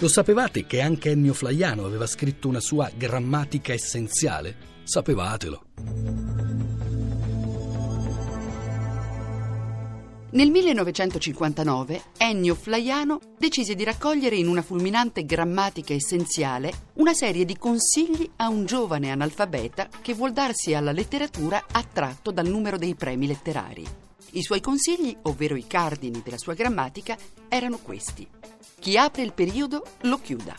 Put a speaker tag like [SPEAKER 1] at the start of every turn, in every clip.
[SPEAKER 1] Lo sapevate che anche Ennio Flaiano aveva scritto una sua grammatica essenziale? Sapevatelo.
[SPEAKER 2] Nel 1959 Ennio Flaiano decise di raccogliere in una fulminante grammatica essenziale una serie di consigli a un giovane analfabeta che vuol darsi alla letteratura attratto dal numero dei premi letterari. I suoi consigli, ovvero i cardini della sua grammatica, erano questi. Chi apre il periodo lo chiuda.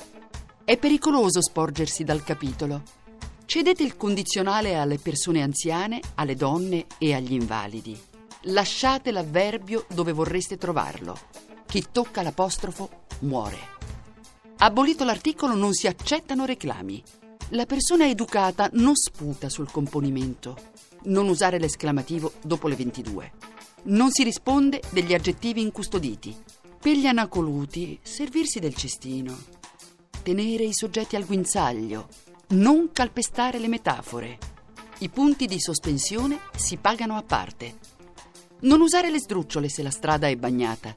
[SPEAKER 2] È pericoloso sporgersi dal capitolo. Cedete il condizionale alle persone anziane, alle donne e agli invalidi lasciate l'avverbio dove vorreste trovarlo. Chi tocca l'apostrofo muore. Abolito l'articolo non si accettano reclami. La persona educata non sputa sul componimento. Non usare l'esclamativo dopo le 22. Non si risponde degli aggettivi incustoditi. Per gli anacoluti, servirsi del cestino. Tenere i soggetti al guinzaglio. Non calpestare le metafore. I punti di sospensione si pagano a parte. Non usare le sdrucciole se la strada è bagnata.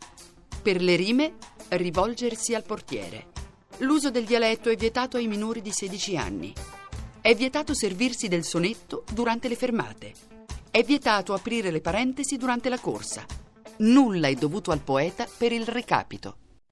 [SPEAKER 2] Per le rime, rivolgersi al portiere. L'uso del dialetto è vietato ai minori di 16 anni. È vietato servirsi del sonetto durante le fermate. È vietato aprire le parentesi durante la corsa. Nulla è dovuto al poeta per il recapito.